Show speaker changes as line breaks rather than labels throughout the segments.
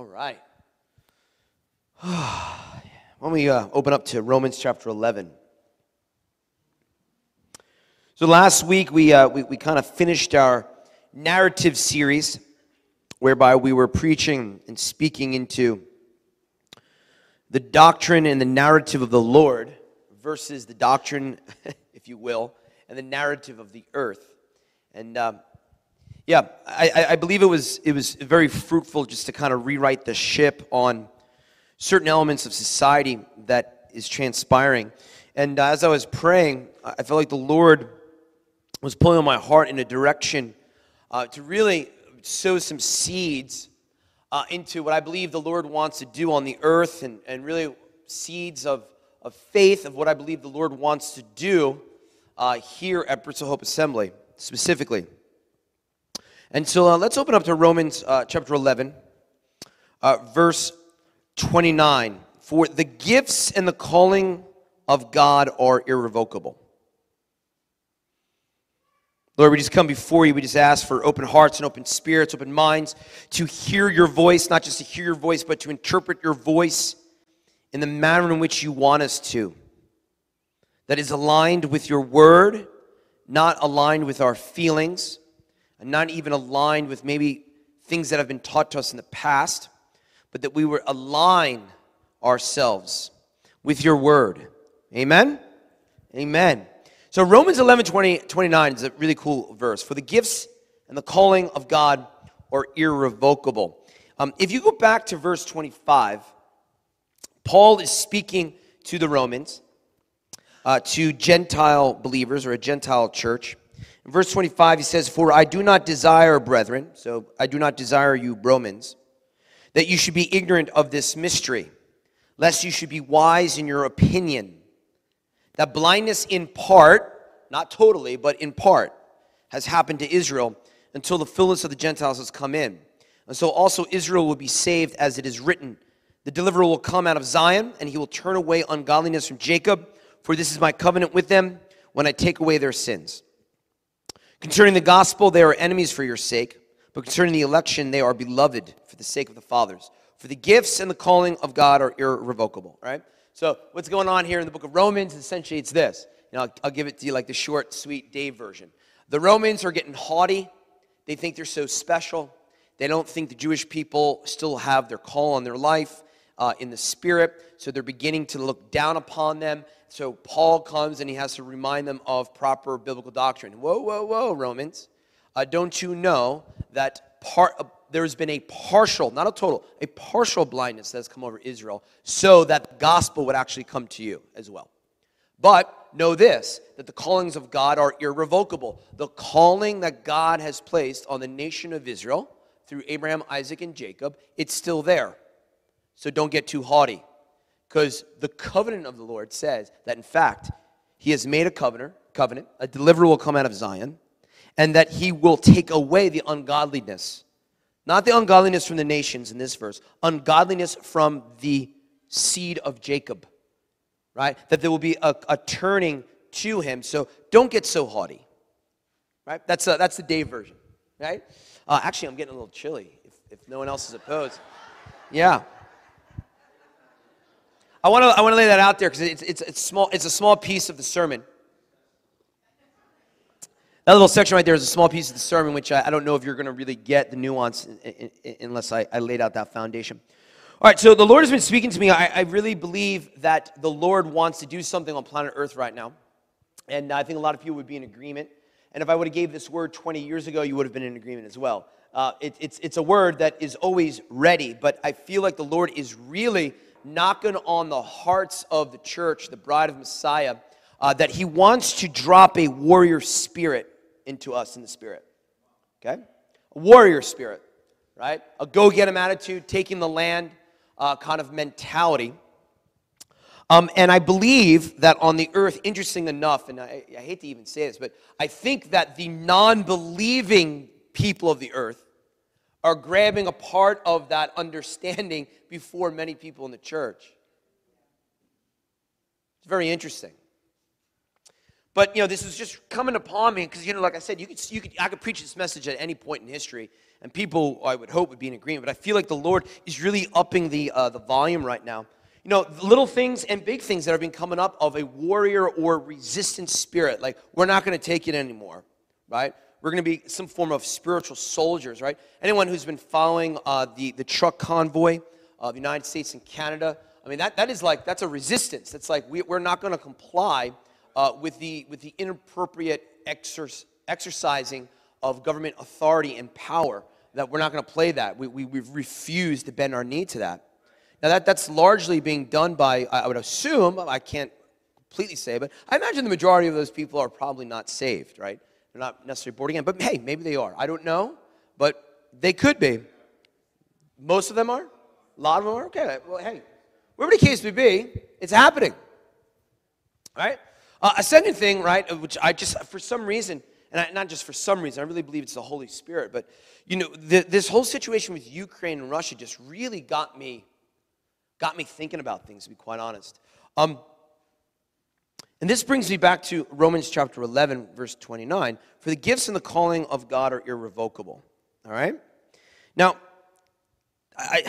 All right. Why don't we uh, open up to Romans chapter 11? So last week we, uh, we, we kind of finished our narrative series whereby we were preaching and speaking into the doctrine and the narrative of the Lord versus the doctrine, if you will, and the narrative of the earth. And uh, yeah, I, I believe it was, it was very fruitful just to kind of rewrite the ship on certain elements of society that is transpiring. And as I was praying, I felt like the Lord was pulling on my heart in a direction uh, to really sow some seeds uh, into what I believe the Lord wants to do on the earth and, and really seeds of, of faith of what I believe the Lord wants to do uh, here at Bristol Hope Assembly specifically. And so uh, let's open up to Romans uh, chapter 11, uh, verse 29. For the gifts and the calling of God are irrevocable. Lord, we just come before you. We just ask for open hearts and open spirits, open minds to hear your voice, not just to hear your voice, but to interpret your voice in the manner in which you want us to. That is aligned with your word, not aligned with our feelings, not even aligned with maybe things that have been taught to us in the past, but that we would align ourselves with your word. Amen? Amen. So Romans 11, 20, 29 is a really cool verse. For the gifts and the calling of God are irrevocable. Um, if you go back to verse 25, Paul is speaking to the Romans, uh, to Gentile believers or a Gentile church. In verse 25, he says, For I do not desire, brethren, so I do not desire you, Romans, that you should be ignorant of this mystery, lest you should be wise in your opinion. That blindness in part, not totally, but in part, has happened to Israel until the fullness of the Gentiles has come in. And so also Israel will be saved as it is written. The deliverer will come out of Zion, and he will turn away ungodliness from Jacob, for this is my covenant with them when I take away their sins. Concerning the gospel, they are enemies for your sake, but concerning the election, they are beloved for the sake of the fathers. For the gifts and the calling of God are irrevocable, right? So, what's going on here in the book of Romans? Essentially, it's this. You know, I'll, I'll give it to you like the short, sweet Dave version. The Romans are getting haughty. They think they're so special. They don't think the Jewish people still have their call on their life uh, in the spirit. So they're beginning to look down upon them. So Paul comes and he has to remind them of proper biblical doctrine. Whoa, whoa, whoa, Romans. Uh, don't you know that part, uh, there's been a partial, not a total, a partial blindness that has come over Israel so that the gospel would actually come to you as well. But know this that the callings of God are irrevocable. The calling that God has placed on the nation of Israel through Abraham, Isaac, and Jacob, it's still there. So don't get too haughty. Because the covenant of the Lord says that in fact, he has made a covenant, covenant, a deliverer will come out of Zion, and that he will take away the ungodliness. Not the ungodliness from the nations in this verse, ungodliness from the seed of Jacob right? That there will be a, a turning to him. So don't get so haughty, right? That's, a, that's the Dave version, right? Uh, actually, I'm getting a little chilly if, if no one else is opposed. Yeah. I want to I want to lay that out there because it's, it's, it's, small, it's a small piece of the sermon. That little section right there is a small piece of the sermon, which I, I don't know if you're going to really get the nuance in, in, in, unless I, I laid out that foundation. All right, so the Lord has been speaking to me. I, I, really believe that the Lord wants to do something on planet Earth right now. And I think a lot of people would be in agreement. And if I would have gave this word 20 years ago, you would have been in agreement as well. Uh, it, it's, it's a word that is always ready, but I feel like the Lord is really knocking on the hearts of the church, the bride of Messiah, uh, that he wants to drop a warrior spirit into us in the spirit. Okay? A warrior spirit, right? A go get 'em attitude, taking the land uh, kind of mentality. Um, and I believe that on the earth, interesting enough, and I, I hate to even say this, but I think that the non believing people of the earth are grabbing a part of that understanding before many people in the church. It's very interesting. But you know, this is just coming upon me because you know, like I said, you could, you could, I could preach this message at any point in history, and people, I would hope, would be in agreement. But I feel like the Lord is really upping the uh, the volume right now. You know, little things and big things that have been coming up of a warrior or resistance spirit. Like we're not going to take it anymore, right? We're going to be some form of spiritual soldiers, right? Anyone who's been following uh, the the truck convoy of the United States and Canada, I mean, that that is like that's a resistance. That's like we, we're not going to comply uh, with, the, with the inappropriate exer- exercising of government authority and power, that we're not going to play that. We, we, we've refused to bend our knee to that. Now, that, that's largely being done by, I would assume, I can't completely say, but I imagine the majority of those people are probably not saved, right? They're not necessarily born again, but hey, maybe they are. I don't know, but they could be. Most of them are? A lot of them are? Okay, well, hey, whatever the case may be, it's happening, right? Uh, a second thing, right, which I just, for some reason, and I, not just for some reason, I really believe it's the Holy Spirit, but, you know, the, this whole situation with Ukraine and Russia just really got me, got me thinking about things, to be quite honest. Um, and this brings me back to Romans chapter 11, verse 29. For the gifts and the calling of God are irrevocable. All right? Now, I,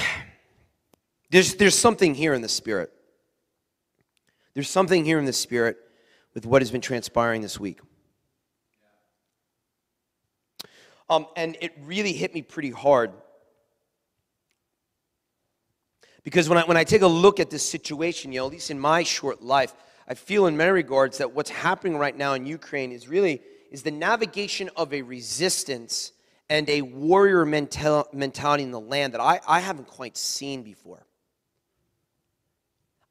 there's, there's something here in the Spirit. There's something here in the Spirit with what has been transpiring this week. Um, and it really hit me pretty hard. Because when I, when I take a look at this situation, you know, at least in my short life, I feel in many regards that what's happening right now in Ukraine is really is the navigation of a resistance and a warrior mental, mentality in the land that I, I haven't quite seen before.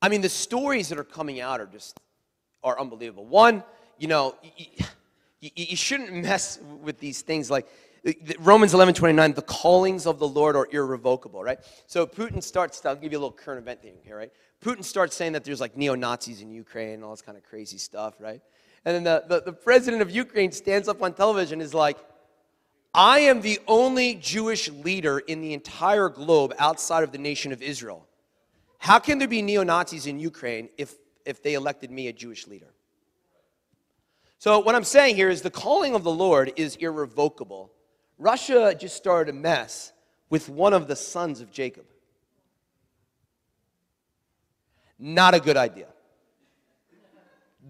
I mean, the stories that are coming out are just are unbelievable. One, you know, you, you, you shouldn't mess with these things like Romans 11, 29, the callings of the Lord are irrevocable, right? So Putin starts, I'll give you a little current event thing here, right? Putin starts saying that there's like neo Nazis in Ukraine and all this kind of crazy stuff, right? And then the, the, the president of Ukraine stands up on television is like, I am the only Jewish leader in the entire globe outside of the nation of Israel. How can there be neo Nazis in Ukraine if if they elected me a Jewish leader. So, what I'm saying here is the calling of the Lord is irrevocable. Russia just started a mess with one of the sons of Jacob. Not a good idea.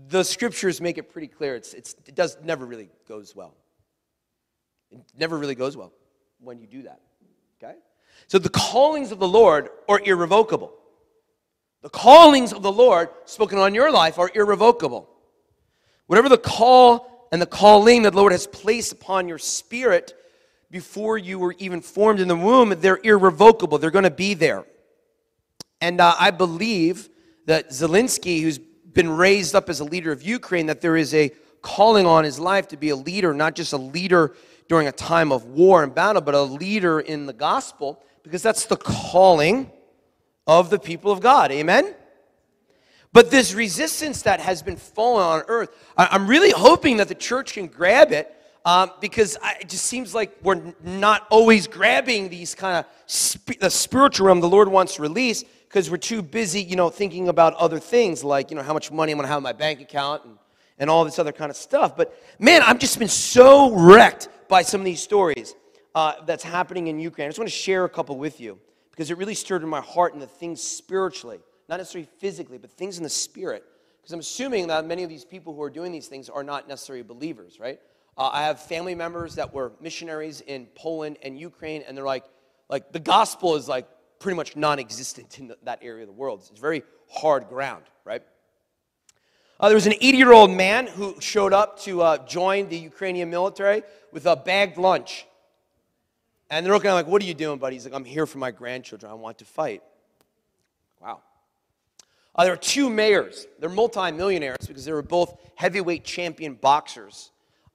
The scriptures make it pretty clear. It's, it's, it does never really goes well. It never really goes well when you do that. Okay? So the callings of the Lord are irrevocable. The callings of the Lord spoken on your life are irrevocable. Whatever the call and the calling that the Lord has placed upon your spirit before you were even formed in the womb, they're irrevocable. They're going to be there. And uh, I believe that Zelensky, who's been raised up as a leader of Ukraine, that there is a calling on his life to be a leader, not just a leader during a time of war and battle, but a leader in the gospel, because that's the calling of the people of God. Amen? But this resistance that has been fallen on earth, I'm really hoping that the church can grab it um, because it just seems like we're not always grabbing these kind of sp- the spiritual realm the Lord wants to release because we're too busy, you know, thinking about other things like, you know, how much money I'm going to have in my bank account and, and all this other kind of stuff. But man, I've just been so wrecked by some of these stories uh, that's happening in Ukraine. I just want to share a couple with you because it really stirred in my heart and the things spiritually, not necessarily physically, but things in the spirit. Because I'm assuming that many of these people who are doing these things are not necessarily believers, right? Uh, I have family members that were missionaries in Poland and Ukraine, and they're like, like the gospel is like pretty much non-existent in the, that area of the world. It's very hard ground, right? Uh, there was an 80 year old man who showed up to uh, join the Ukrainian military with a bagged lunch. And they're looking at him like, What are you doing, buddy? He's like, I'm here for my grandchildren. I want to fight. Wow. Uh, there are two mayors. They're multimillionaires because they were both heavyweight champion boxers.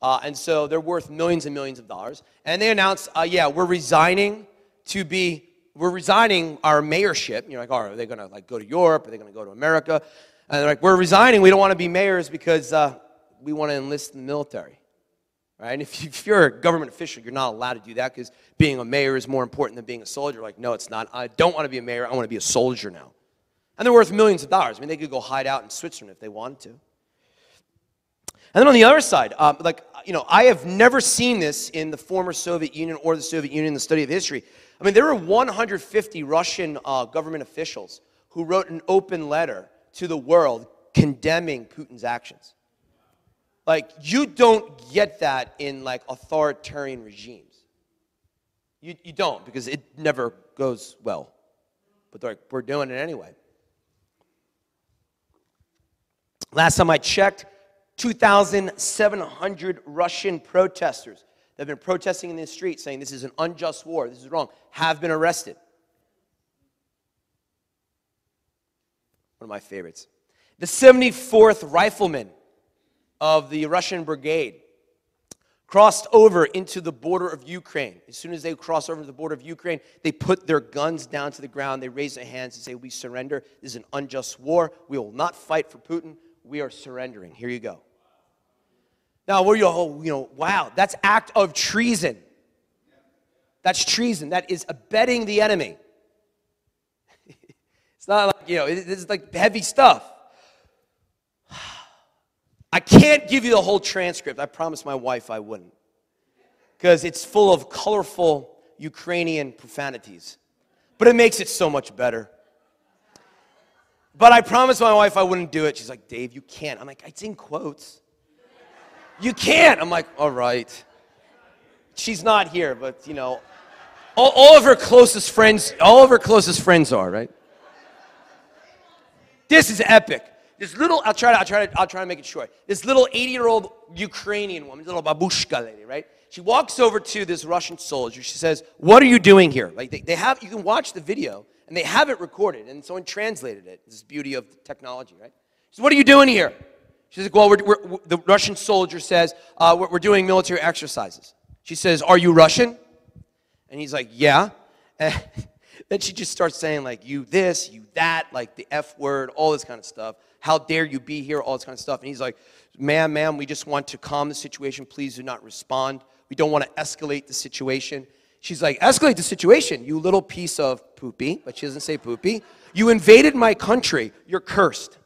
Uh, and so they're worth millions and millions of dollars. And they announced, uh, yeah, we're resigning to be, we're resigning our mayorship. You're like, oh, are they going to like go to Europe? Are they going to go to America? And they're like, we're resigning. We don't want to be mayors because uh, we want to enlist in the military. Right? And if, you, are a government official, you're not allowed to do that because being a mayor is more important than being a soldier. Like, no, it's not. I don't want to be a mayor. I want to be a soldier now. And they're worth millions of dollars. I mean, they could go hide out in Switzerland if they wanted to. And then on the other side, um, like, you know, I have never seen this in the former Soviet Union or the Soviet Union in the study of history. I mean, there were 150 Russian uh, government officials who wrote an open letter to the world condemning Putin's actions. Like, you don't get that in like authoritarian regimes. You, you don't because it never goes well. But like, we're doing it anyway. Last time I checked, 2,700 Russian protesters that have been protesting in the street saying this is an unjust war, this is wrong, have been arrested. One of my favorites. The 74th Riflemen of the Russian Brigade crossed over into the border of Ukraine. As soon as they cross over to the border of Ukraine, they put their guns down to the ground. They raise their hands and say, We surrender. This is an unjust war. We will not fight for Putin. We are surrendering. Here you go. Now, where you, oh, you know, wow, that's act of treason. That's treason. That is abetting the enemy. it's not like, you know, this is like heavy stuff. I can't give you the whole transcript. I promised my wife I wouldn't. Because it's full of colorful Ukrainian profanities. But it makes it so much better. But I promised my wife I wouldn't do it. She's like, Dave, you can't. I'm like, it's in quotes. You can't. I'm like, all right. She's not here, but you know, all, all of her closest friends, all of her closest friends are, right? This is epic. This little, I'll try to, I'll try to, I'll try to make it short. This little 80 year old Ukrainian woman, little babushka lady, right? She walks over to this Russian soldier. She says, What are you doing here? Like, they, they have, you can watch the video, and they have it recorded, and someone translated it. This is beauty of technology, right? She says, What are you doing here? She says, Well, we're, we're, the Russian soldier says, uh, we're, we're doing military exercises. She says, Are you Russian? And he's like, Yeah. And then she just starts saying, like, you this, you that, like the F word, all this kind of stuff. How dare you be here, all this kind of stuff. And he's like, Ma'am, ma'am, we just want to calm the situation. Please do not respond. We don't want to escalate the situation. She's like, Escalate the situation, you little piece of poopy. But she doesn't say poopy. You invaded my country. You're cursed.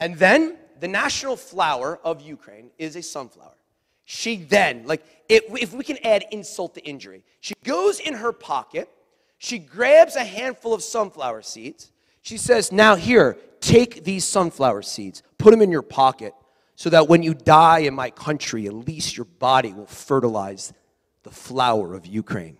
And then the national flower of Ukraine is a sunflower. She then, like, if, we can add insult to injury, she goes in her pocket, she grabs a handful of sunflower seeds. She says, Now, here, take these sunflower seeds, put them in your pocket, so that when you die in my country, at least your body will fertilize the flower of Ukraine.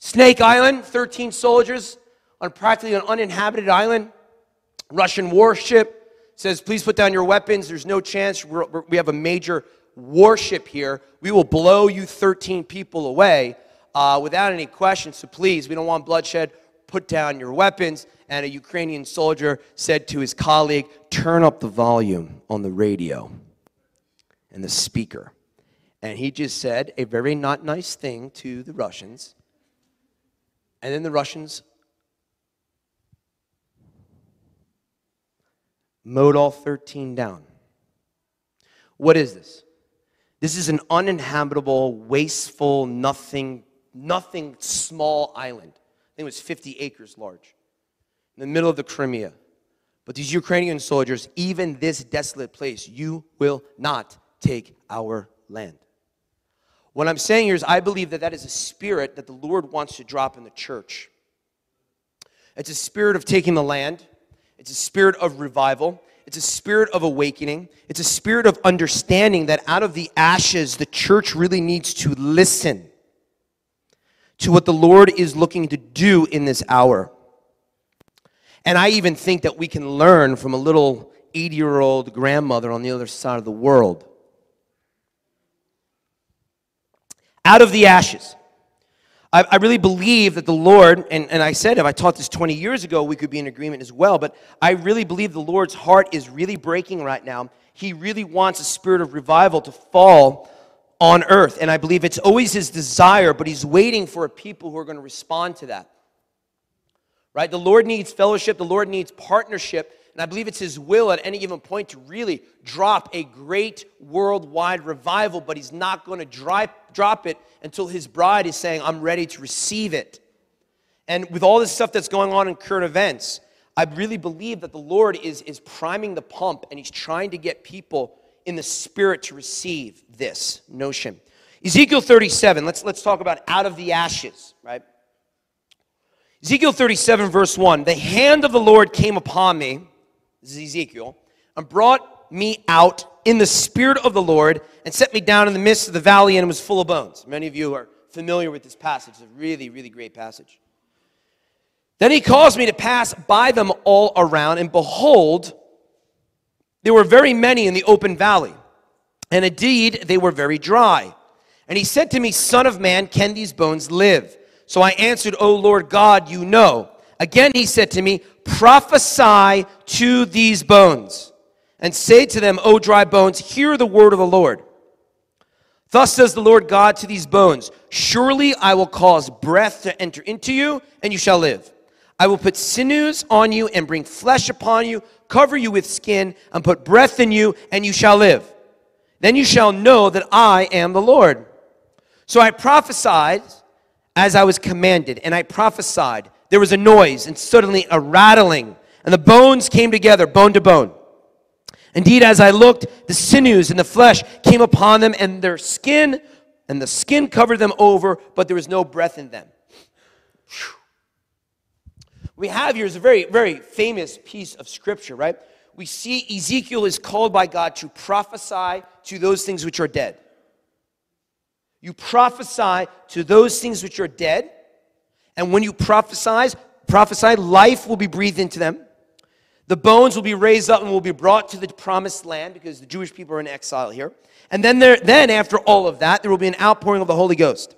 Snake Island, 13 soldiers on practically an uninhabited island. Russian warship says, please put down your weapons. There's no chance. We're, we're, we have a major warship here. We will blow you 13 people away uh, without any question. So please, we don't want bloodshed. Put down your weapons. And a Ukrainian soldier said to his colleague, turn up the volume on the radio and the speaker. And he just said a very not nice thing to the Russians. And then the Russians mowed all 13 down. What is this? This is an uninhabitable, wasteful, nothing, nothing small island. I think it was 50 acres large in the middle of the Crimea. But these Ukrainian soldiers, even this desolate place, you will not take our land. What I'm saying here is, I believe that that is a spirit that the Lord wants to drop in the church. It's a spirit of taking the land, it's a spirit of revival, it's a spirit of awakening, it's a spirit of understanding that out of the ashes, the church really needs to listen to what the Lord is looking to do in this hour. And I even think that we can learn from a little 80 year old grandmother on the other side of the world. out of the ashes. I, I really believe that the Lord, and, and I said if I taught this 20 years ago, we could be in agreement as well, but I really believe the Lord's heart is really breaking right now. He really wants a spirit of revival to fall on earth. And I believe it's always his desire, but he's waiting for a people who are going to respond to that. Right? The Lord needs fellowship, the Lord needs partnership, And I believe it's his will at any given point to really drop a great worldwide revival, but he's not going to drop it until his bride is saying, I'm ready to receive it. And with all this stuff that's going on in current events, I really believe that the Lord is, is priming the pump and he's trying to get people in the spirit to receive this notion. Ezekiel 37, let's, let's talk about out of the ashes, right? Ezekiel 37, verse 1 The hand of the Lord came upon me, this is Ezekiel, and brought me out in the spirit of the Lord and set me down in the midst of the valley, and was full of bones. Many of you are familiar with this passage. It's a really, really great passage. Then he caused me to pass by them all around, and behold, there were very many in the open valley, and indeed they were very dry. And he said to me, Son of man, can these bones live? So I answered, O Lord God, you know. Again he said to me, Prophesy to these bones, and say to them, O dry bones, hear the word of the Lord. Thus says the Lord God to these bones Surely I will cause breath to enter into you, and you shall live. I will put sinews on you and bring flesh upon you, cover you with skin, and put breath in you, and you shall live. Then you shall know that I am the Lord. So I prophesied as I was commanded, and I prophesied. There was a noise, and suddenly a rattling, and the bones came together, bone to bone. Indeed, as I looked, the sinews and the flesh came upon them, and their skin, and the skin covered them over, but there was no breath in them. Whew. We have here is a very, very famous piece of scripture, right? We see Ezekiel is called by God to prophesy to those things which are dead. You prophesy to those things which are dead. And when you prophesy, prophesy, life will be breathed into them. The bones will be raised up and will be brought to the promised land because the Jewish people are in exile here. And then, there, then after all of that, there will be an outpouring of the Holy Ghost.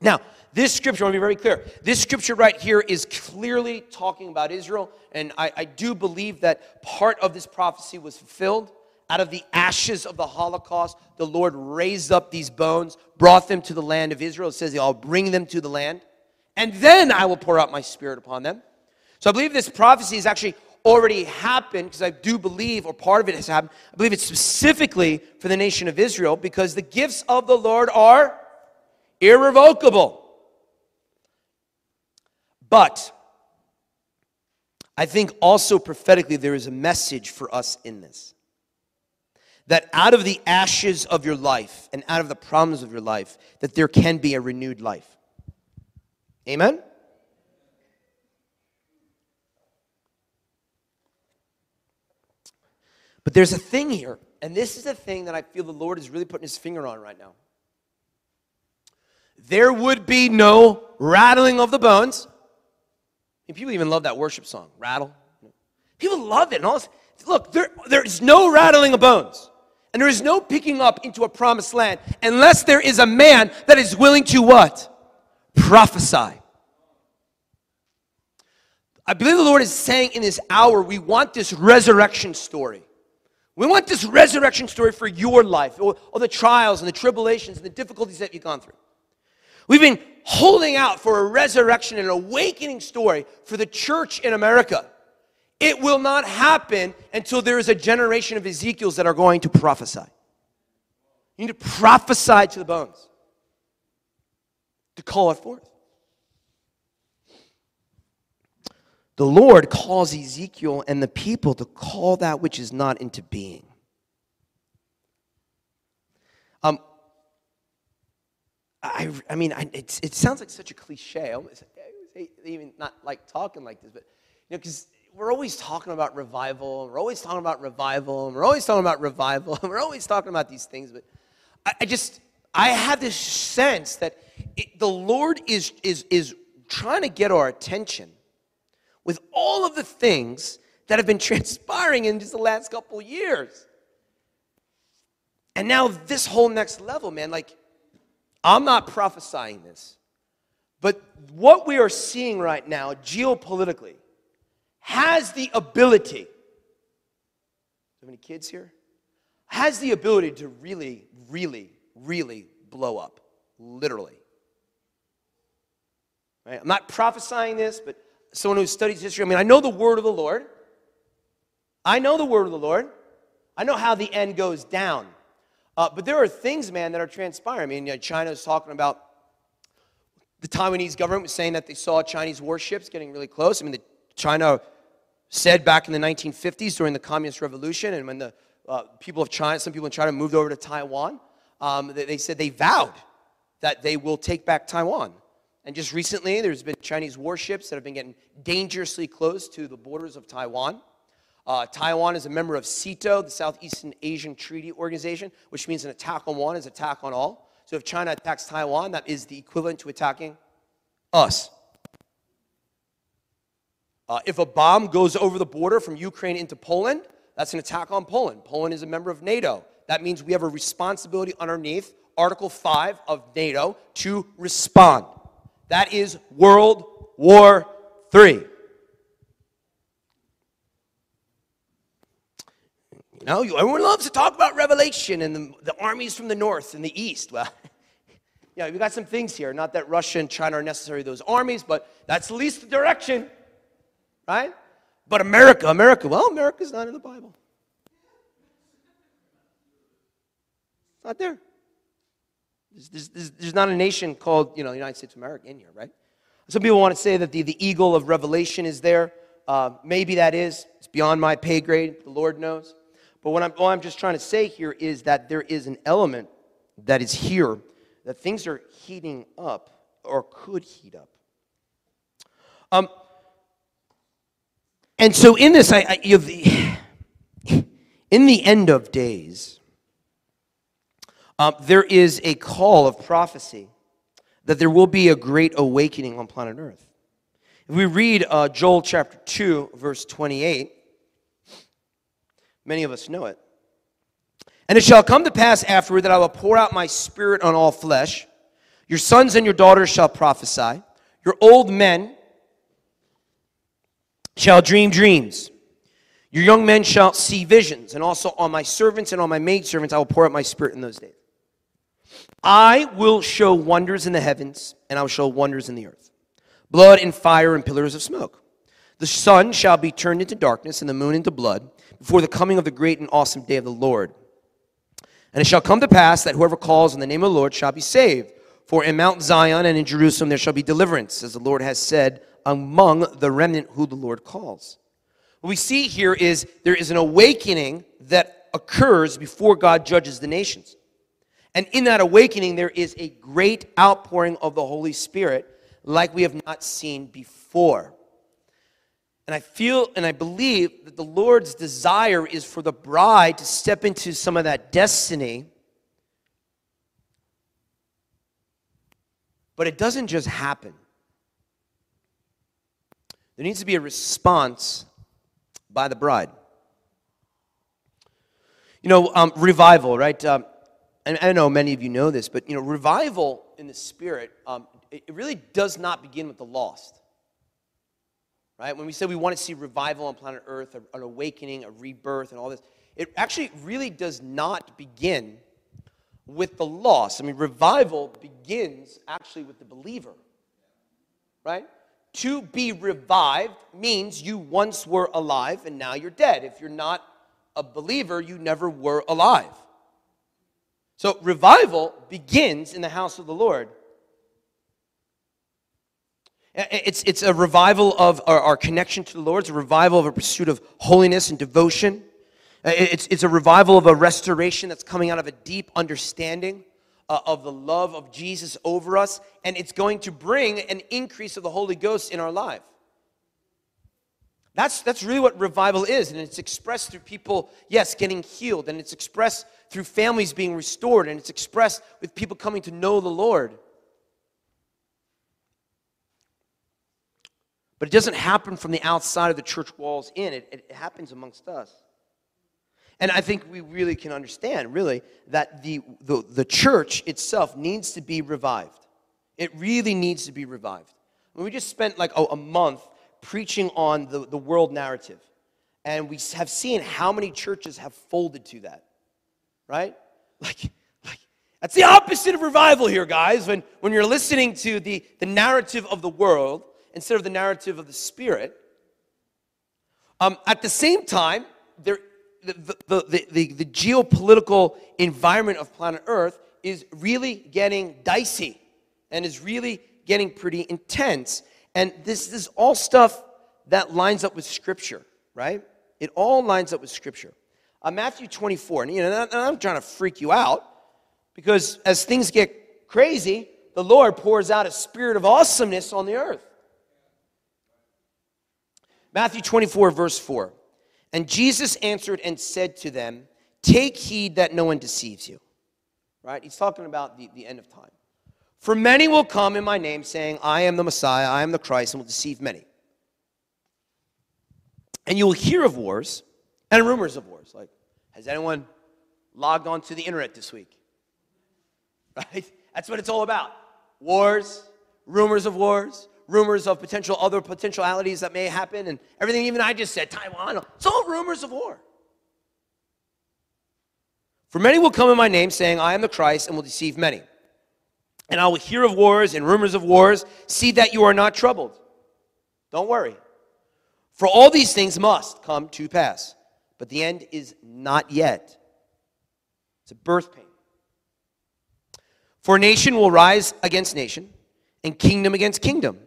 Now, this scripture, I want to be very clear. This scripture right here is clearly talking about Israel, and I, I do believe that part of this prophecy was fulfilled. Out of the ashes of the Holocaust, the Lord raised up these bones, brought them to the land of Israel. It says, I'll bring them to the land, and then I will pour out my spirit upon them. So I believe this prophecy has actually already happened because I do believe, or part of it has happened. I believe it's specifically for the nation of Israel because the gifts of the Lord are irrevocable. But I think also prophetically there is a message for us in this. That out of the ashes of your life and out of the problems of your life that there can be a renewed life. Amen? But there's a thing here and this is a thing that i feel the lord is really putting his finger on right now. There would be no rattling of the bones and people even love that worship song rattle people love it and all this look there, there's no rattling of bones and there is no picking up into a promised land unless there is a man that is willing to what? Prophesy. I believe the Lord is saying in this hour, we want this resurrection story. We want this resurrection story for your life, or, or the trials and the tribulations and the difficulties that you've gone through. We've been holding out for a resurrection and an awakening story for the church in America. It will not happen until there is a generation of Ezekiels that are going to prophesy. You need to prophesy to the bones to call it forth. The Lord calls Ezekiel and the people to call that which is not into being. Um, I, I mean, I, it sounds like such a cliche. Even not like talking like this, but you know, because we're always talking about revival. We're always talking about revival. And we're always talking about revival. And we're always talking about these things. But I, I just, I have this sense that it, the Lord is, is, is trying to get our attention with all of the things that have been transpiring in just the last couple years. And now, this whole next level, man, like, I'm not prophesying this, but what we are seeing right now, geopolitically, has the ability, have any kids here? Has the ability to really, really, really blow up, literally. Right? I'm not prophesying this, but someone who studies history, I mean, I know the word of the Lord, I know the word of the Lord. I know how the end goes down. Uh, but there are things, man, that are transpiring. I mean, you know, China is talking about the Taiwanese government was saying that they saw Chinese warships getting really close. I mean, the, China said back in the 1950s during the Communist Revolution, and when the uh, people of China, some people in China moved over to Taiwan, um, they, they said they vowed that they will take back Taiwan. And just recently, there's been Chinese warships that have been getting dangerously close to the borders of Taiwan. Uh, Taiwan is a member of SEATO, the Southeastern Asian Treaty Organization, which means an attack on one is an attack on all. So if China attacks Taiwan, that is the equivalent to attacking us. Uh, if a bomb goes over the border from Ukraine into Poland, that's an attack on Poland. Poland is a member of NATO. That means we have a responsibility underneath Article 5 of NATO to respond. That is World War III. You everyone loves to talk about Revelation and the, the armies from the north and the east. Well, yeah, we got some things here. Not that Russia and China are necessarily those armies, but that's at least the direction, right? But America, America, well, America's not in the Bible. It's not there. There's, there's, there's, not a nation called, you know, United States of America in here, right? Some people want to say that the, the eagle of Revelation is there. Uh, maybe that is. It's beyond my pay grade. The Lord knows. But what I'm, I'm just trying to say here is that there is an element that is here that things are heating up or could heat up. Um, and so in this, I, I you the, in the end of days, uh, there is a call of prophecy that there will be a great awakening on planet Earth. If we read uh, Joel chapter 2, verse 28, many of us know it. And it shall come to pass afterward that I will pour out my spirit on all flesh. Your sons and your daughters shall prophesy. Your old men shall dream dreams. Your young men shall see visions. And also on my servants and on my maidservants I will pour out my spirit in those days. I will show wonders in the heavens, and I will show wonders in the earth blood and fire and pillars of smoke. The sun shall be turned into darkness, and the moon into blood, before the coming of the great and awesome day of the Lord. And it shall come to pass that whoever calls on the name of the Lord shall be saved. For in Mount Zion and in Jerusalem there shall be deliverance, as the Lord has said, among the remnant who the Lord calls. What we see here is there is an awakening that occurs before God judges the nations. And in that awakening, there is a great outpouring of the Holy Spirit like we have not seen before. And I feel and I believe that the Lord's desire is for the bride to step into some of that destiny. But it doesn't just happen. There needs to be a response by the bride. You know, um, revival, right? Um, and I know many of you know this, but you know, revival in the spirit, um, it, really does not begin with the lost. Right? When we say we want to see revival on planet Earth, an awakening, a rebirth, and all this, it actually really does not begin with the lost. I mean, revival begins actually with the believer. Right? To be revived means you once were alive and now you're dead. If you're not a believer, you never were alive. So revival begins in the house of the Lord. It's, it's a revival of our, our, connection to the Lord. It's a revival of a pursuit of holiness and devotion. It's, it's a revival of a restoration that's coming out of a deep understanding uh, of the love of Jesus over us. And it's going to bring an increase of the Holy Ghost in our life. That's, that's really what revival is. And it's expressed through people, yes, getting healed. And it's expressed through families being restored. And it's expressed with people coming to know the Lord. But it doesn't happen from the outside of the church walls in, it, it happens amongst us. And I think we really can understand, really, that the, the, the church itself needs to be revived. It really needs to be revived. When we just spent like a, a month preaching on the, the world narrative. And we have seen how many churches have folded to that, right? Like, like that's the opposite of revival here, guys. When, when you're listening to the, the narrative of the world instead of the narrative of the Spirit. Um, at the same time, there, the, the, the, the, geopolitical environment of planet Earth is really getting dicey and is really getting pretty intense. And this, this is all stuff that lines up with Scripture, right? It all lines up with Scripture. Uh, Matthew 24, and you know, I'm trying to freak you out because as things get crazy, the Lord pours out a spirit of awesomeness on the earth. Matthew 24, verse 4. And Jesus answered and said to them, Take heed that no one deceives you. Right? He's talking about the, the end of time. For many will come in my name, saying, I am the Messiah, I am the Christ, and will deceive many. And you will hear of wars and rumors of wars. Like, has anyone logged on to the internet this week? Right? That's what it's all about. Wars, rumors of wars, rumors of potential other potentialities that may happen, and everything even I just said, Taiwan, it's all rumors of war. For many will come in my name, saying, I am the Christ, and will deceive many. And I will hear of wars and rumors of wars. See that you are not troubled. Don't worry. For all these things must come to pass but the end is not yet. It's a birth pain. For nation will rise against nation, and kingdom against kingdom.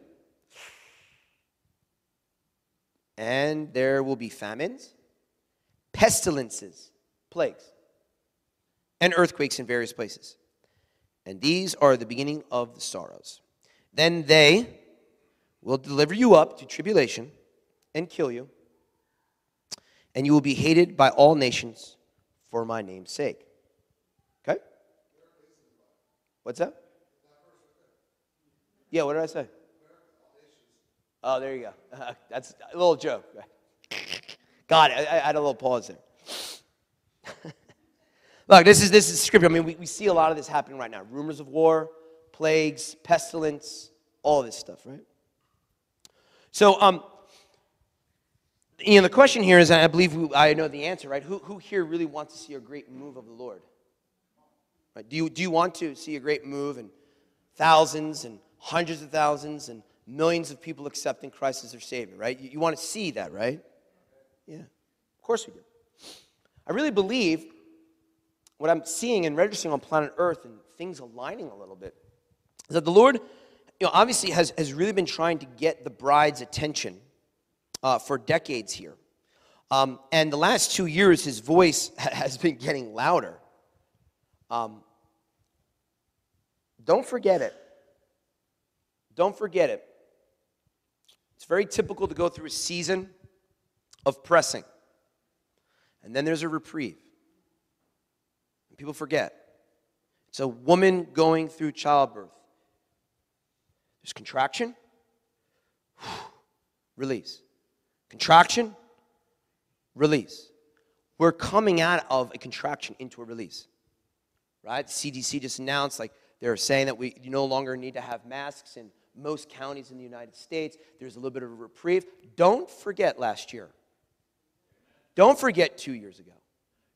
And there will be famines, pestilences, plagues, and earthquakes in various places. And these are the beginning of the sorrows. Then they will deliver you up to tribulation and kill you and you will be hated by all nations for my name's sake. Okay? What's that? Yeah, what did I say? Oh, there you go. that's a little joke. Got it. I, I had a little pause there. Look, this is this is scripture. I mean, we, we see a lot of this happening right now. Rumors of war, plagues, pestilence, all this stuff, right? So, um, you know, the question here is, I believe I know the answer, right? Who, who here really wants to see a great move of the Lord? Right? Do, you, do you want to see a great move and thousands and hundreds of thousands and millions of people accepting Christ as their Savior, right? You, you want to see that, right? Yeah, of course we do. I really believe what I'm seeing and registering on planet Earth and things aligning a little bit is that the Lord, you know, obviously has, has really been trying to get the bride's attention uh, for decades here. Um, and the last two years, his voice has been getting louder. Um, don't forget it. Don't forget it. It's very typical to go through a season of pressing, and then there's a reprieve. And people forget. It's a woman going through childbirth. There's contraction, release. Contraction, release. We're coming out of a contraction into a release. Right? CDC just announced like they're saying that we no longer need to have masks in most counties in the United States. There's a little bit of a reprieve. Don't forget last year. Don't forget 2 years ago.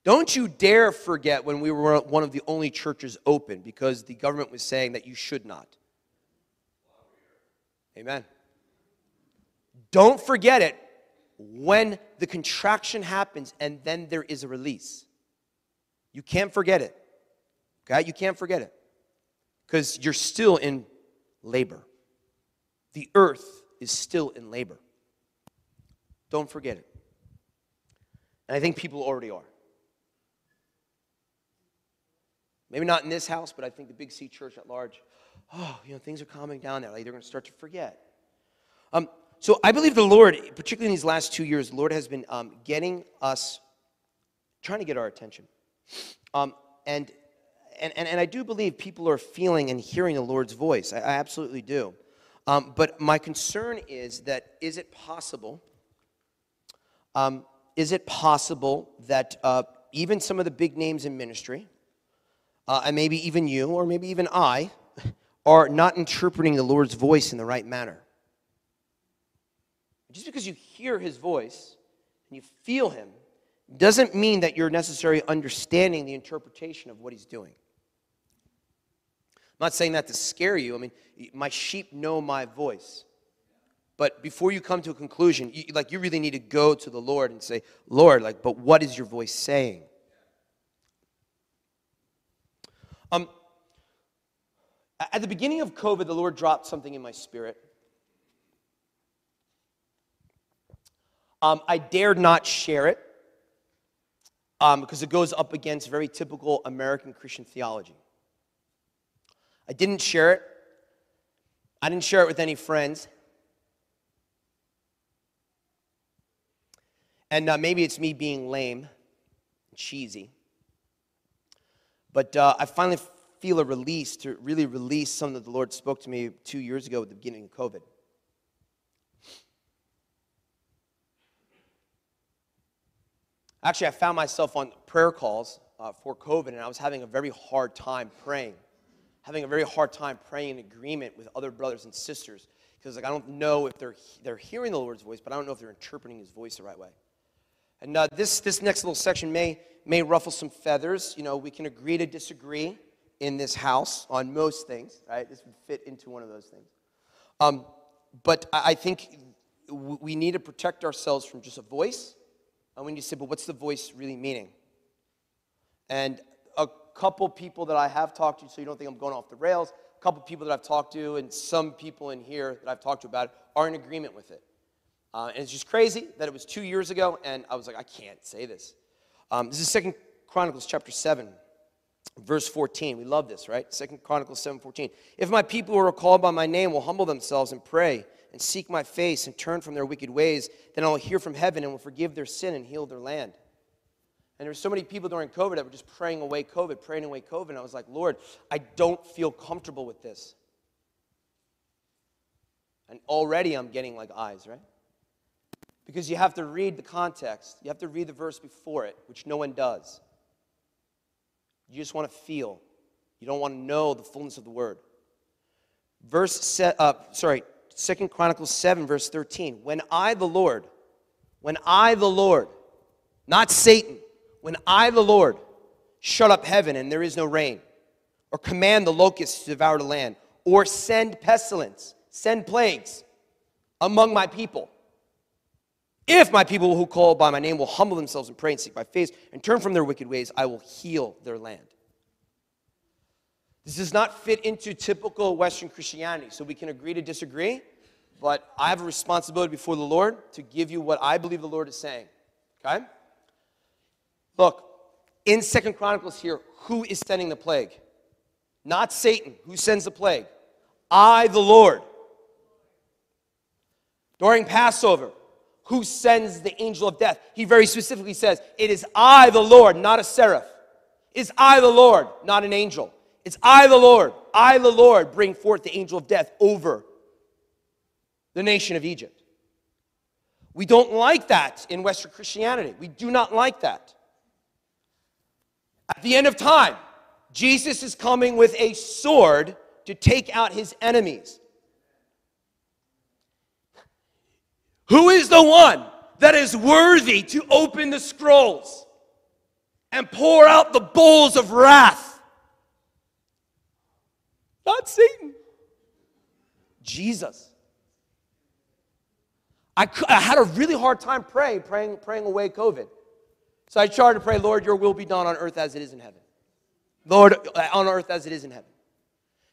Don't you dare forget when we were one of the only churches open because the government was saying that you should not. Amen. Don't forget it when the contraction happens and then there is a release. You can't forget it. Okay? You can't forget it. Because you're still in labor. The earth is still in labor. Don't forget it. And I think people already are. Maybe not in this house, but I think the Big C church at large, oh, you know, things are calming down there. Like they're going to start to forget. Um, so I believe the Lord, particularly in these last two years, the Lord has been um, getting us, trying to get our attention. Um, and, and, and, and I do believe people are feeling and hearing the Lord's voice. I, I absolutely do. Um, but my concern is that is it possible? Um, is it possible that uh, even some of the big names in ministry, uh, and maybe even you, or maybe even I, are not interpreting the Lord's voice in the right manner? Just because you hear his voice and you feel him doesn't mean that you're necessarily understanding the interpretation of what he's doing. I'm not saying that to scare you. I mean, my sheep know my voice. But before you come to a conclusion, you, like you really need to go to the Lord and say, Lord, like, but what is your voice saying? Um, at the beginning of COVID, the Lord dropped something in my spirit. Um, I dared not share it um, because it goes up against very typical American Christian theology. I didn't share it. I didn't share it with any friends. And uh, maybe it's me being lame, cheesy. But uh, I finally feel a release to really release something that the Lord spoke to me two years ago at the beginning of COVID. Actually, I found myself on prayer calls uh, for COVID, and I was having a very hard time praying. Having a very hard time praying in agreement with other brothers and sisters. Because like, I don't know if they're, they're hearing the Lord's voice, but I don't know if they're interpreting his voice the right way. And uh, this, this next little section may, may ruffle some feathers. You know, we can agree to disagree in this house on most things, right? This would fit into one of those things. Um, but I think we need to protect ourselves from just a voice and when you say, but what's the voice really meaning? And couple people that I have talked to, so you don't think I'm going off the rails, a couple people that I've talked to, and some people in here that I've talked to about it are in agreement with it. Uh, and it's just crazy that it was two years ago, and I was like, I can't say this. Um, this is Second Chronicles chapter 7, verse 14. We love this, right? Second Chronicles 7, 14. If my people who are called by my name will humble themselves and pray and seek my face and turn from their wicked ways, then I'll hear from heaven and will forgive their sin and heal their land. And there were so many people during COVID that were just praying away COVID, praying away COVID. And I was like, Lord, I don't feel comfortable with this. And already I'm getting like eyes, right? Because you have to read the context, you have to read the verse before it, which no one does. You just want to feel, you don't want to know the fullness of the word. Verse, set, uh, sorry, Second Chronicles 7, verse 13. When I, the Lord, when I, the Lord, not Satan, when I, the Lord, shut up heaven and there is no rain, or command the locusts to devour the land, or send pestilence, send plagues among my people. If my people who call by my name will humble themselves and pray and seek my face and turn from their wicked ways, I will heal their land. This does not fit into typical Western Christianity, so we can agree to disagree, but I have a responsibility before the Lord to give you what I believe the Lord is saying. Okay? Look, in Second Chronicles here, who is sending the plague? Not Satan. Who sends the plague? I, the Lord. During Passover, who sends the angel of death? He very specifically says, It is I, the Lord, not a seraph. It is I, the Lord, not an angel. It's I, the Lord, I, the Lord, bring forth the angel of death over the nation of Egypt. We don't like that in Western Christianity. We do not like that. At the end of time, Jesus is coming with a sword to take out his enemies. Who is the one that is worthy to open the scrolls and pour out the bowls of wrath? Not Satan. Jesus. I, I had a really hard time praying, praying, praying away COVID. So I tried to pray, Lord, your will be done on earth as it is in heaven. Lord, uh, on earth as it is in heaven.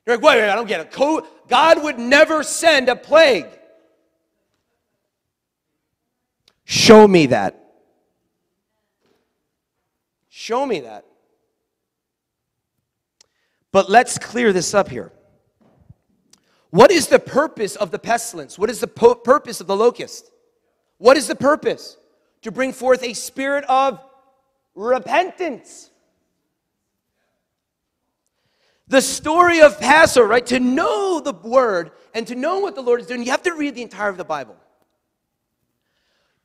You're like, wait, wait, I don't get it. God would never send a plague. Show me that. Show me that. But let's clear this up here. What is the purpose of the pestilence? What is the po- purpose of the locust? What is the purpose? To bring forth a spirit of repentance. The story of Passover, right? To know the word and to know what the Lord is doing, you have to read the entire of the Bible.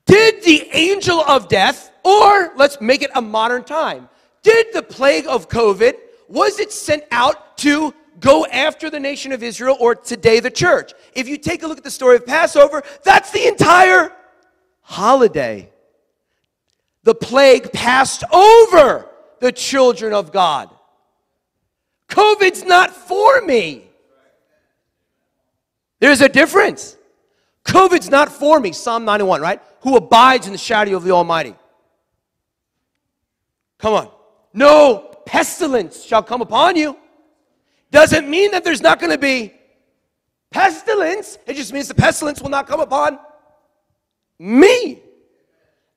Did the angel of death, or let's make it a modern time, did the plague of COVID was it sent out to go after the nation of Israel or today the church? If you take a look at the story of Passover, that's the entire holiday. The plague passed over the children of God. COVID's not for me. There's a difference. COVID's not for me, Psalm 91, right? Who abides in the shadow of the Almighty. Come on. No pestilence shall come upon you. Doesn't mean that there's not going to be pestilence. It just means the pestilence will not come upon me.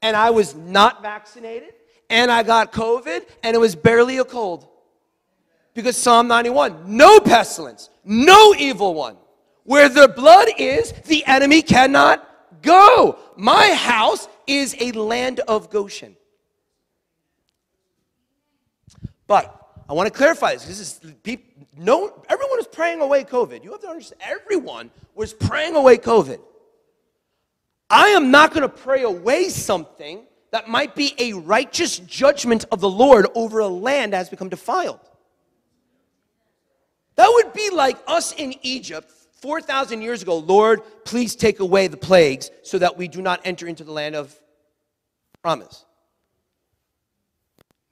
And I was not vaccinated, and I got COVID, and it was barely a cold. Because Psalm 91 no pestilence, no evil one. Where the blood is, the enemy cannot go. My house is a land of Goshen. But I want to clarify this. This is people, no, everyone is praying away COVID. You have to understand, everyone was praying away COVID. I am not going to pray away something that might be a righteous judgment of the Lord over a land that has become defiled. That would be like us in Egypt 4,000 years ago. Lord, please take away the plagues so that we do not enter into the land of promise.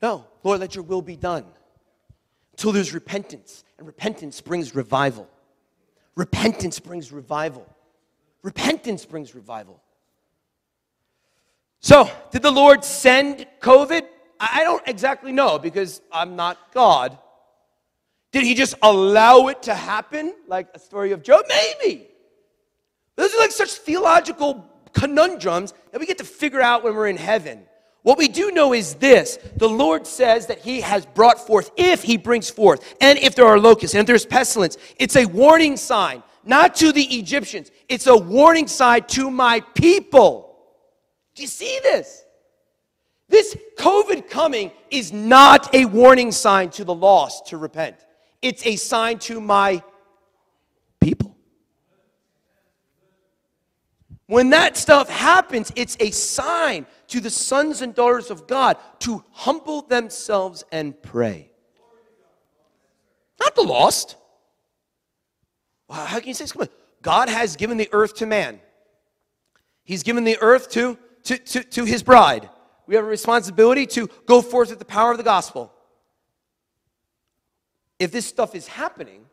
No, Lord, let your will be done. Until there's repentance, and repentance brings revival. Repentance brings revival. Repentance brings revival. So, did the Lord send COVID? I don't exactly know because I'm not God. Did he just allow it to happen, like a story of Job? Maybe. Those are like such theological conundrums that we get to figure out when we're in heaven. What we do know is this the Lord says that He has brought forth, if He brings forth, and if there are locusts, and if there's pestilence, it's a warning sign, not to the Egyptians, it's a warning sign to my people. Do you see this? This COVID coming is not a warning sign to the lost to repent. It's a sign to my people. When that stuff happens, it's a sign to the sons and daughters of God to humble themselves and pray. Not the lost. How can you say this? God has given the earth to man. He's given the earth to, to, to, to his bride. We have a responsibility to go forth with the power of the gospel if this stuff is happening,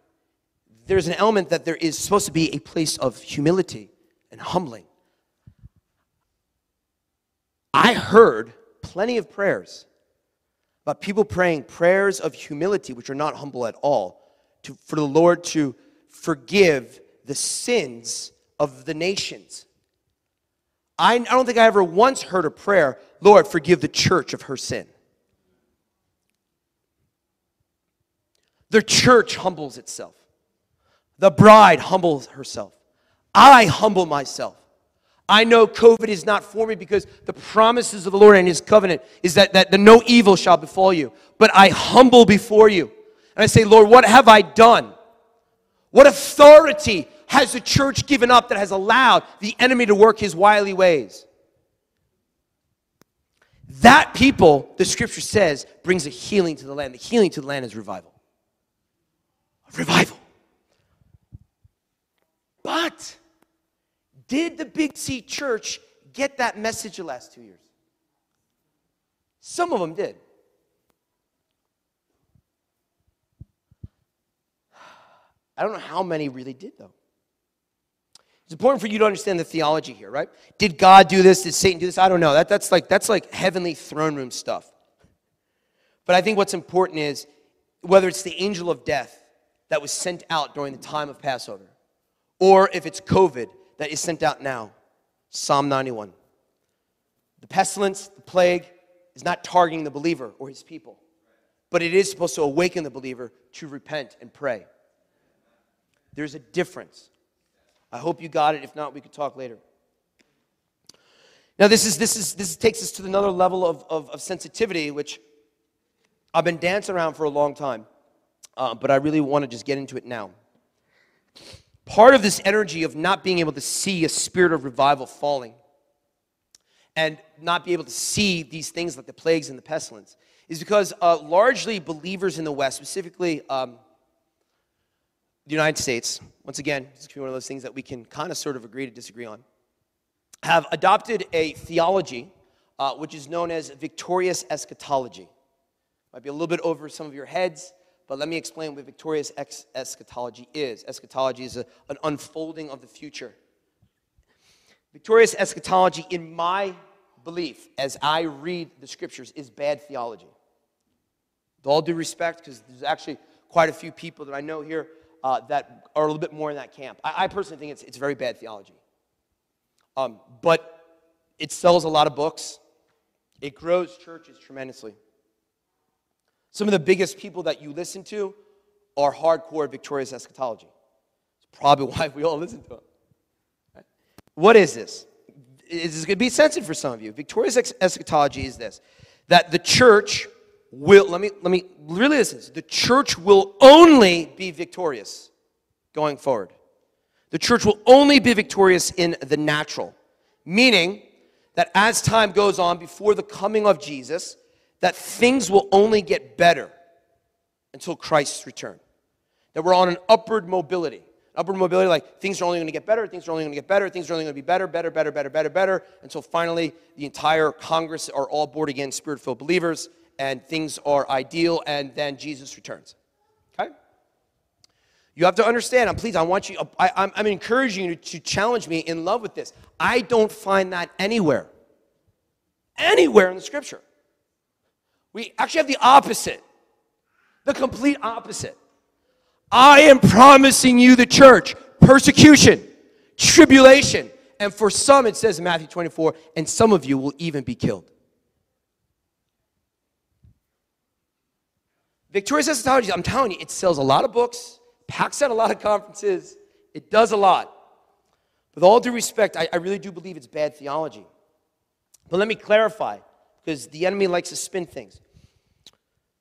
there's an element that there is supposed to be a place of humility and humbling. I heard plenty of prayers about people praying prayers of humility, which are not humble at all, to, for the Lord to forgive the sins of the nations. I, I don't think I ever once heard a prayer, Lord, forgive the church of her sin. The church humbles itself. The bride humbles herself. I humble myself. I know COVID is not for me because the promises of the Lord and His covenant is that, that the no evil shall befall you. But I humble before you. And I say, Lord, what have I done? What authority has the church given up that has allowed the enemy to work his wily ways? That people, the scripture says, brings a healing to the land. The healing to the land is revival revival. But did the Big C church get that message the last two years? Some of them did. I don't know how many really did, though. It's important for you to understand the theology here, right? Did God do this? Did Satan do this? I don't know. That, that's, like, that's like heavenly throne room stuff. But I think what's important is whether it's the angel of death that was sent out during the time of Passover, or if it's COVID that is sent out now, Psalm 91. The pestilence, the plague, is not targeting the believer or his people, but it is supposed to awaken the believer to repent and pray. There's a difference. I hope you got it. If not, we could talk later. Now, this, is, this, is, this takes us to another level of, of, of sensitivity, which I've been dancing around for a long time uh, but I really want to just get into it now. Part of this energy of not being able to see a spirit of revival falling and not be able to see these things like the plagues and the pestilence is because uh, largely believers in the West, specifically um, the United States, once again, this is one of those things that we can kind of sort of agree to disagree on, have adopted a theology uh, which is known as victorious eschatology. Might be a little bit over some of your heads. But let me explain what victorious eschatology is. Eschatology is a, an unfolding of the future. Victorious eschatology, in my belief, as I read the scriptures, is bad theology. With all due respect, because there's actually quite a few people that I know here uh, that are a little bit more in that camp. I, I personally think it's, it's very bad theology. Um, but it sells a lot of books, it grows churches tremendously. Some of the biggest people that you listen to are hardcore victorious eschatology. It's probably why we all listen to them. What is this? This is going to be sensitive for some of you. Victorious eschatology is this that the church will, let me, let me really listen, the church will only be victorious going forward. The church will only be victorious in the natural, meaning that as time goes on before the coming of Jesus, that things will only get better until Christ's return. That we're on an upward mobility. Upward mobility, like things are only going to get better, things are only going to get better, things are only going to be better, better, better, better, better, better, until finally the entire Congress are all born again, spirit filled believers, and things are ideal, and then Jesus returns. Okay? You have to understand, I'm pleased, I want you, I, am encouraging you to challenge me in love with this. I don't find that anywhere. Anywhere in the scripture. We actually have the opposite, the complete opposite. I am promising you the church persecution, tribulation, and for some, it says in Matthew 24, and some of you will even be killed. Victorious Eschatology, I'm telling you, it sells a lot of books, packs out a lot of conferences, it does a lot. With all due respect, I, I really do believe it's bad theology. But let me clarify, because the enemy likes to spin things.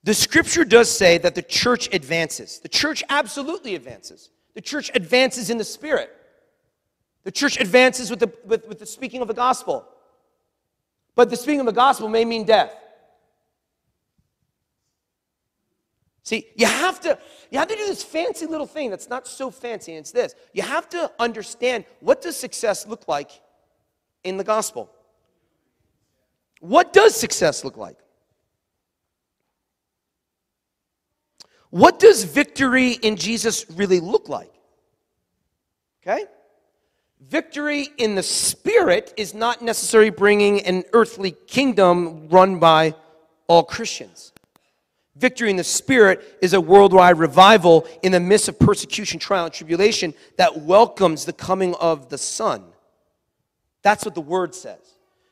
The scripture does say that the church advances. The church absolutely advances. The church advances in the spirit. The church advances with the, with, with the speaking of the gospel. But the speaking of the gospel may mean death. See, you have to you have to do this fancy little thing that's not so fancy, and it's this. You have to understand what does success look like in the gospel? What does success look like? What does victory in Jesus really look like? Okay? Victory in the spirit is not necessarily bringing an earthly kingdom run by all Christians. Victory in the Spirit is a worldwide revival in the midst of persecution, trial, and tribulation that welcomes the coming of the Son. That's what the Word says.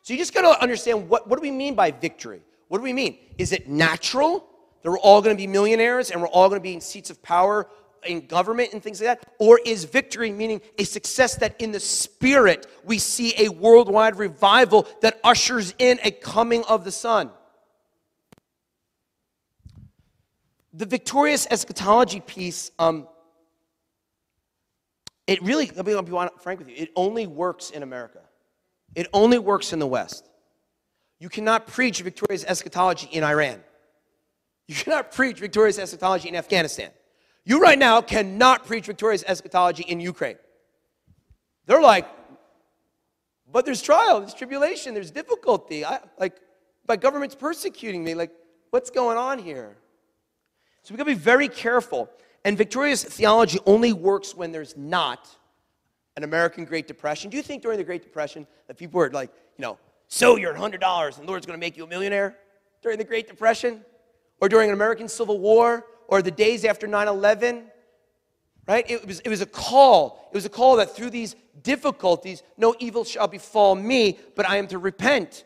So you just got to understand what, what do we mean by victory? What do we mean? Is it natural that we're all going to be millionaires and we're all going to be in seats of power in government and things like that? Or is victory meaning a success that in the Spirit we see a worldwide revival that ushers in a coming of the Son? The victorious eschatology piece, um, it really, let me be frank with you, it only works in America. It only works in the West. You cannot preach victorious eschatology in Iran. You cannot preach victorious eschatology in Afghanistan. You right now cannot preach victorious eschatology in Ukraine. They're like, but there's trial, there's tribulation, there's difficulty. I, like, my government's persecuting me. Like, what's going on here? So we've got to be very careful. And victorious theology only works when there's not an American Great Depression. Do you think during the Great Depression that people were like, you know, so you're $100 and the Lord's going to make you a millionaire during the Great Depression? Or during an American Civil War? Or the days after 9 11? Right? It was, it was a call. It was a call that through these difficulties, no evil shall befall me, but I am to repent.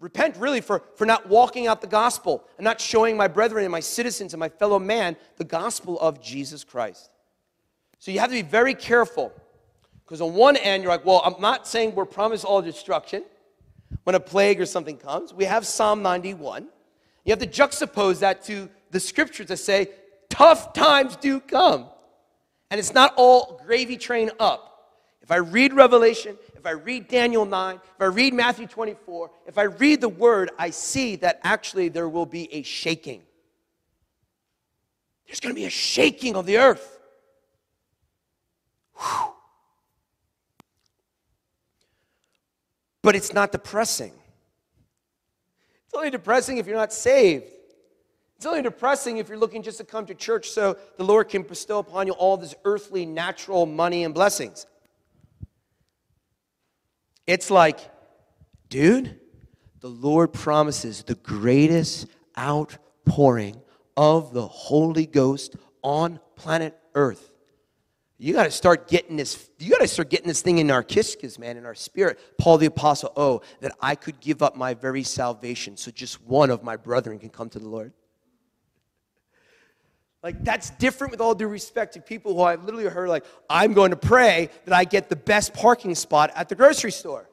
Repent really for, for not walking out the gospel and not showing my brethren and my citizens and my fellow man the gospel of Jesus Christ. So you have to be very careful because on one end, you're like, well, I'm not saying we're promised all destruction when a plague or something comes. We have Psalm 91. You have to juxtapose that to the scriptures that say, tough times do come. And it's not all gravy train up. If I read Revelation, if I read Daniel 9, if I read Matthew 24, if I read the word, I see that actually there will be a shaking. There's going to be a shaking of the earth. Whew. But it's not depressing. It's only depressing if you're not saved. It's only depressing if you're looking just to come to church so the Lord can bestow upon you all this earthly, natural money and blessings. It's like, dude, the Lord promises the greatest outpouring of the Holy Ghost on planet Earth. You got to start getting this. You got to start getting this thing in our kiskis, man, in our spirit. Paul the apostle, oh, that I could give up my very salvation, so just one of my brethren can come to the Lord. Like that's different with all due respect to people who I've literally heard like, I'm going to pray that I get the best parking spot at the grocery store.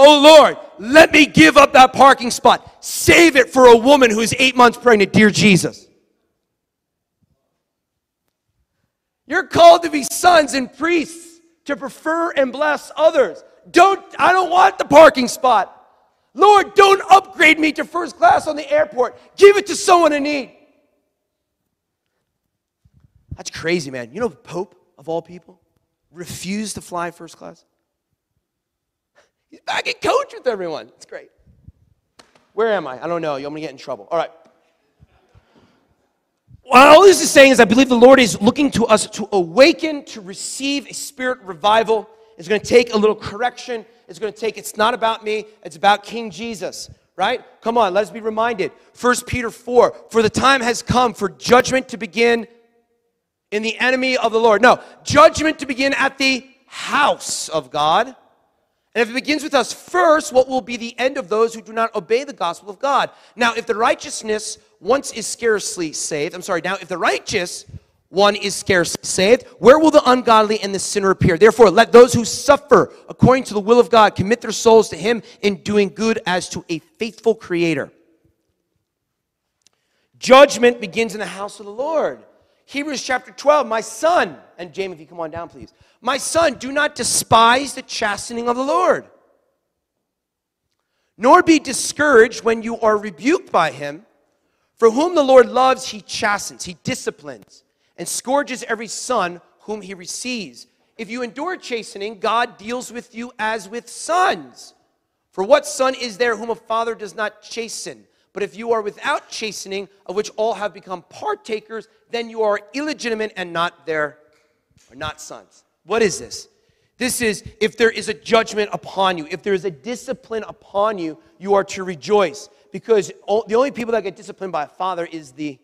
Oh Lord, let me give up that parking spot. Save it for a woman who is eight months pregnant, dear Jesus. You're called to be sons and priests to prefer and bless others. Don't, I don't want the parking spot. Lord, don't upgrade me to first class on the airport. Give it to someone in need. That's crazy, man. You know, the Pope, of all people, refused to fly first class. He's back at coach with everyone. It's great. Where am I? I don't know. I'm going to get in trouble. All right. What all this is saying is, I believe the Lord is looking to us to awaken, to receive a spirit revival. It's going to take a little correction. It's going to take, it's not about me, it's about King Jesus, right? Come on, let us be reminded. 1 Peter 4 For the time has come for judgment to begin in the enemy of the Lord. No, judgment to begin at the house of God. And if it begins with us first, what will be the end of those who do not obey the gospel of God? Now, if the righteousness once is scarcely saved, I'm sorry, now if the righteous one is scarcely saved, where will the ungodly and the sinner appear? Therefore, let those who suffer according to the will of God commit their souls to Him in doing good as to a faithful Creator. Judgment begins in the house of the Lord. Hebrews chapter 12, my son, and Jamie, if you come on down, please. My son, do not despise the chastening of the Lord, nor be discouraged when you are rebuked by him. For whom the Lord loves, he chastens, he disciplines, and scourges every son whom he receives. If you endure chastening, God deals with you as with sons. For what son is there whom a father does not chasten? But if you are without chastening, of which all have become partakers, then you are illegitimate and not their or not sons. What is this? This is if there is a judgment upon you, if there is a discipline upon you, you are to rejoice because the only people that get disciplined by a father is the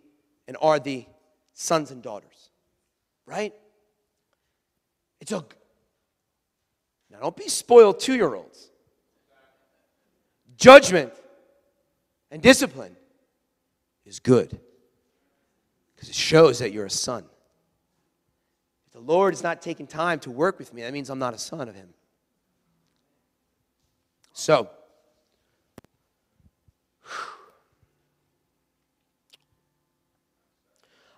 and are the sons and daughters. Right? It's a now don't be spoiled two-year-olds. Judgment and discipline is good because it shows that you're a son. If the Lord is not taking time to work with me, that means I'm not a son of Him. So,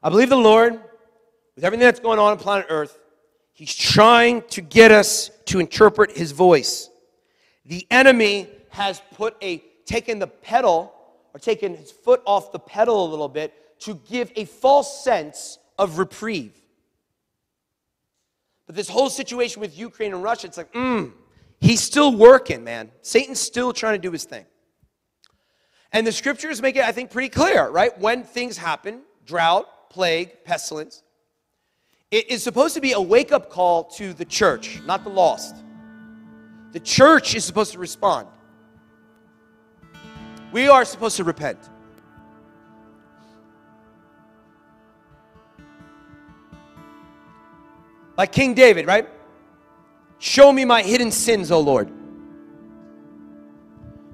I believe the Lord, with everything that's going on on planet Earth, He's trying to get us to interpret His voice. The enemy has put a taken the pedal or taken his foot off the pedal a little bit to give a false sense of reprieve. But this whole situation with Ukraine and Russia, it's like, mm, he's still working, man. Satan's still trying to do his thing. And the scriptures make it, I think, pretty clear, right? When things happen drought, plague, pestilence it is supposed to be a wake up call to the church, not the lost. The church is supposed to respond. We are supposed to repent. Like King David, right? Show me my hidden sins, O Lord.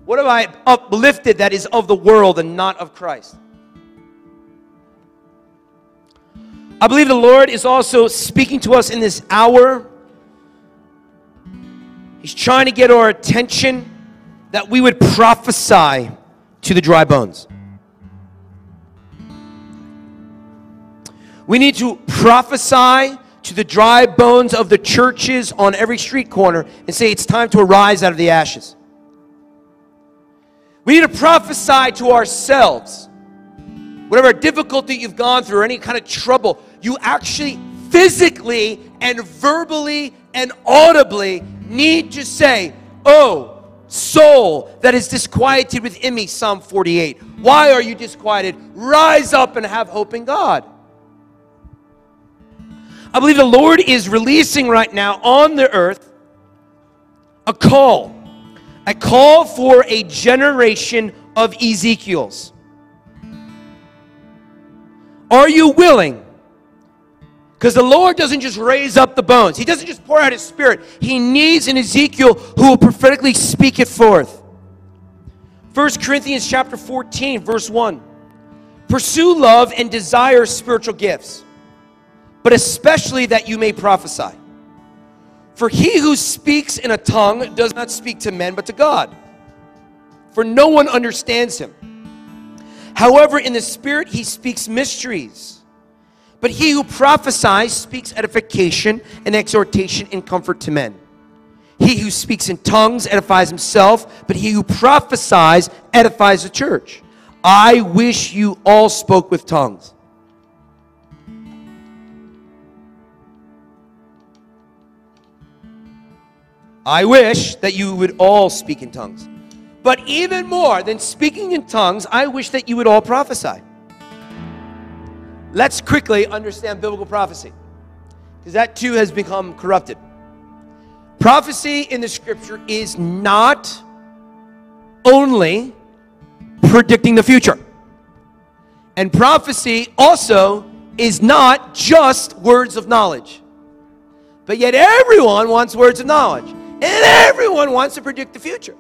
What have I uplifted that is of the world and not of Christ? I believe the Lord is also speaking to us in this hour. He's trying to get our attention that we would prophesy to the dry bones. We need to prophesy to the dry bones of the churches on every street corner and say it's time to arise out of the ashes. We need to prophesy to ourselves. Whatever difficulty you've gone through or any kind of trouble, you actually physically and verbally and audibly need to say, Oh, soul that is disquieted within me, Psalm 48. Why are you disquieted? Rise up and have hope in God. I believe the Lord is releasing right now on the earth a call, a call for a generation of Ezekiels. Are you willing? Because the Lord doesn't just raise up the bones, He doesn't just pour out His Spirit. He needs an Ezekiel who will prophetically speak it forth. 1 Corinthians chapter 14, verse 1. Pursue love and desire spiritual gifts, but especially that you may prophesy. For he who speaks in a tongue does not speak to men, but to God. For no one understands him. However, in the Spirit he speaks mysteries. But he who prophesies speaks edification and exhortation and comfort to men. He who speaks in tongues edifies himself, but he who prophesies edifies the church. I wish you all spoke with tongues. I wish that you would all speak in tongues. But even more than speaking in tongues, I wish that you would all prophesy. Let's quickly understand biblical prophecy, because that too has become corrupted. Prophecy in the scripture is not only predicting the future, and prophecy also is not just words of knowledge. But yet, everyone wants words of knowledge, and everyone wants to predict the future.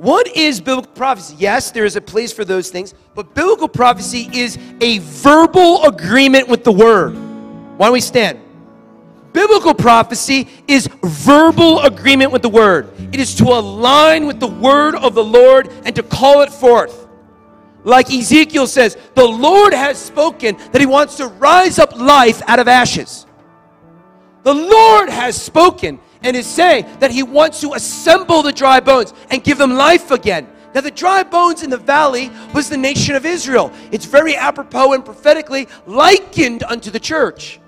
What is biblical prophecy? Yes, there is a place for those things, but biblical prophecy is a verbal agreement with the word. Why don't we stand? Biblical prophecy is verbal agreement with the word. It is to align with the word of the Lord and to call it forth. Like Ezekiel says, the Lord has spoken that he wants to rise up life out of ashes. The Lord has spoken and is saying that he wants to assemble the dry bones and give them life again. Now, the dry bones in the valley was the nation of Israel. It's very apropos and prophetically likened unto the church.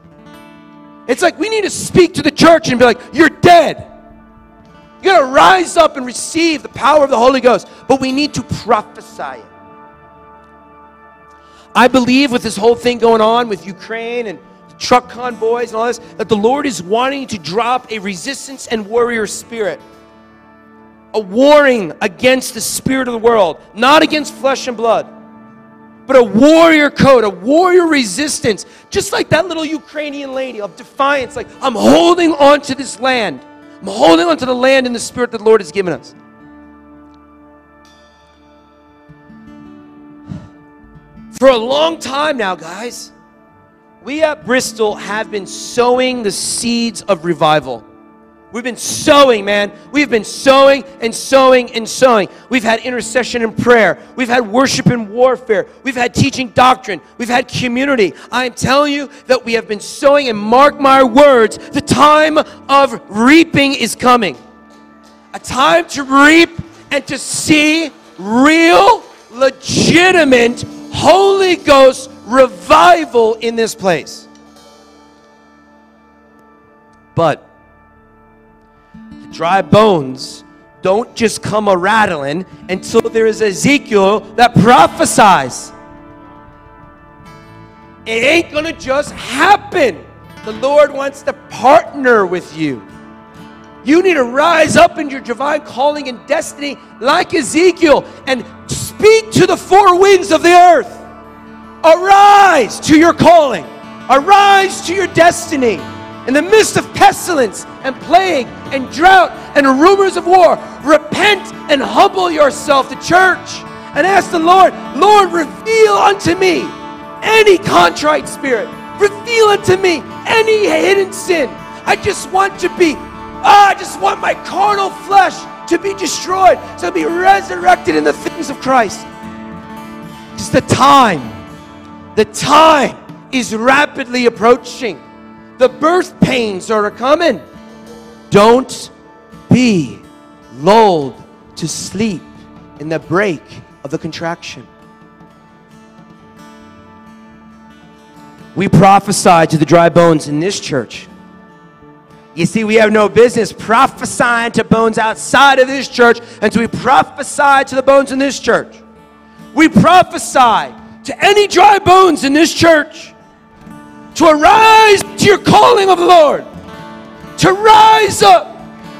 It's like we need to speak to the church and be like, You're dead. You got to rise up and receive the power of the Holy Ghost, but we need to prophesy it. I believe with this whole thing going on with Ukraine and truck convoys and all this, that the Lord is wanting to drop a resistance and warrior spirit. A warring against the spirit of the world, not against flesh and blood, but a warrior code, a warrior resistance, just like that little Ukrainian lady of defiance. Like, I'm holding on to this land. I'm holding on to the land in the spirit that the Lord has given us. For a long time now, guys, we at Bristol have been sowing the seeds of revival. We've been sowing, man. We've been sowing and sowing and sowing. We've had intercession and prayer. We've had worship and warfare. We've had teaching doctrine. We've had community. I am telling you that we have been sowing, and mark my words, the time of reaping is coming. A time to reap and to see real, legitimate Holy Ghost revival in this place. But the dry bones don't just come a rattling until there is Ezekiel that prophesies. It ain't gonna just happen. The Lord wants to partner with you. You need to rise up in your divine calling and destiny like Ezekiel and speak to the four winds of the earth. Arise to your calling. Arise to your destiny. In the midst of pestilence and plague and drought and rumors of war, repent and humble yourself to church and ask the Lord, Lord, reveal unto me any contrite spirit. Reveal unto me any hidden sin. I just want to be, ah, I just want my carnal flesh to be destroyed, to be resurrected in the things of Christ. It's the time the time is rapidly approaching. The birth pains are coming. Don't be lulled to sleep in the break of the contraction. We prophesy to the dry bones in this church. You see, we have no business prophesying to bones outside of this church until we prophesy to the bones in this church. We prophesy to any dry bones in this church to arise to your calling of the Lord, to rise up.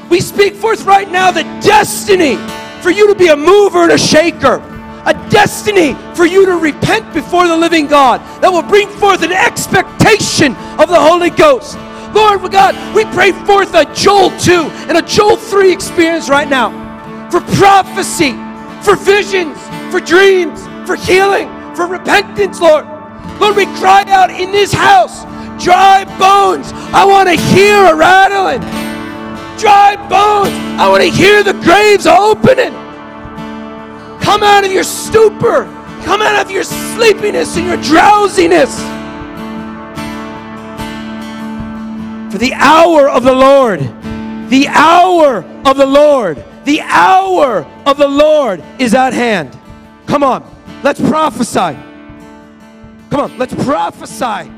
We speak forth right now the destiny for you to be a mover and a shaker, a destiny for you to repent before the living God that will bring forth an expectation of the Holy Ghost. Lord God, we pray forth a Joel 2 and a Joel 3 experience right now for prophecy, for visions, for dreams, for healing, for repentance, Lord. Lord, we cry out in this house, dry bones. I want to hear a rattling. Dry bones. I want to hear the graves opening. Come out of your stupor. Come out of your sleepiness and your drowsiness. For the hour of the Lord, the hour of the Lord, the hour of the Lord is at hand. Come on, let's prophesy. Come on, let's prophesy.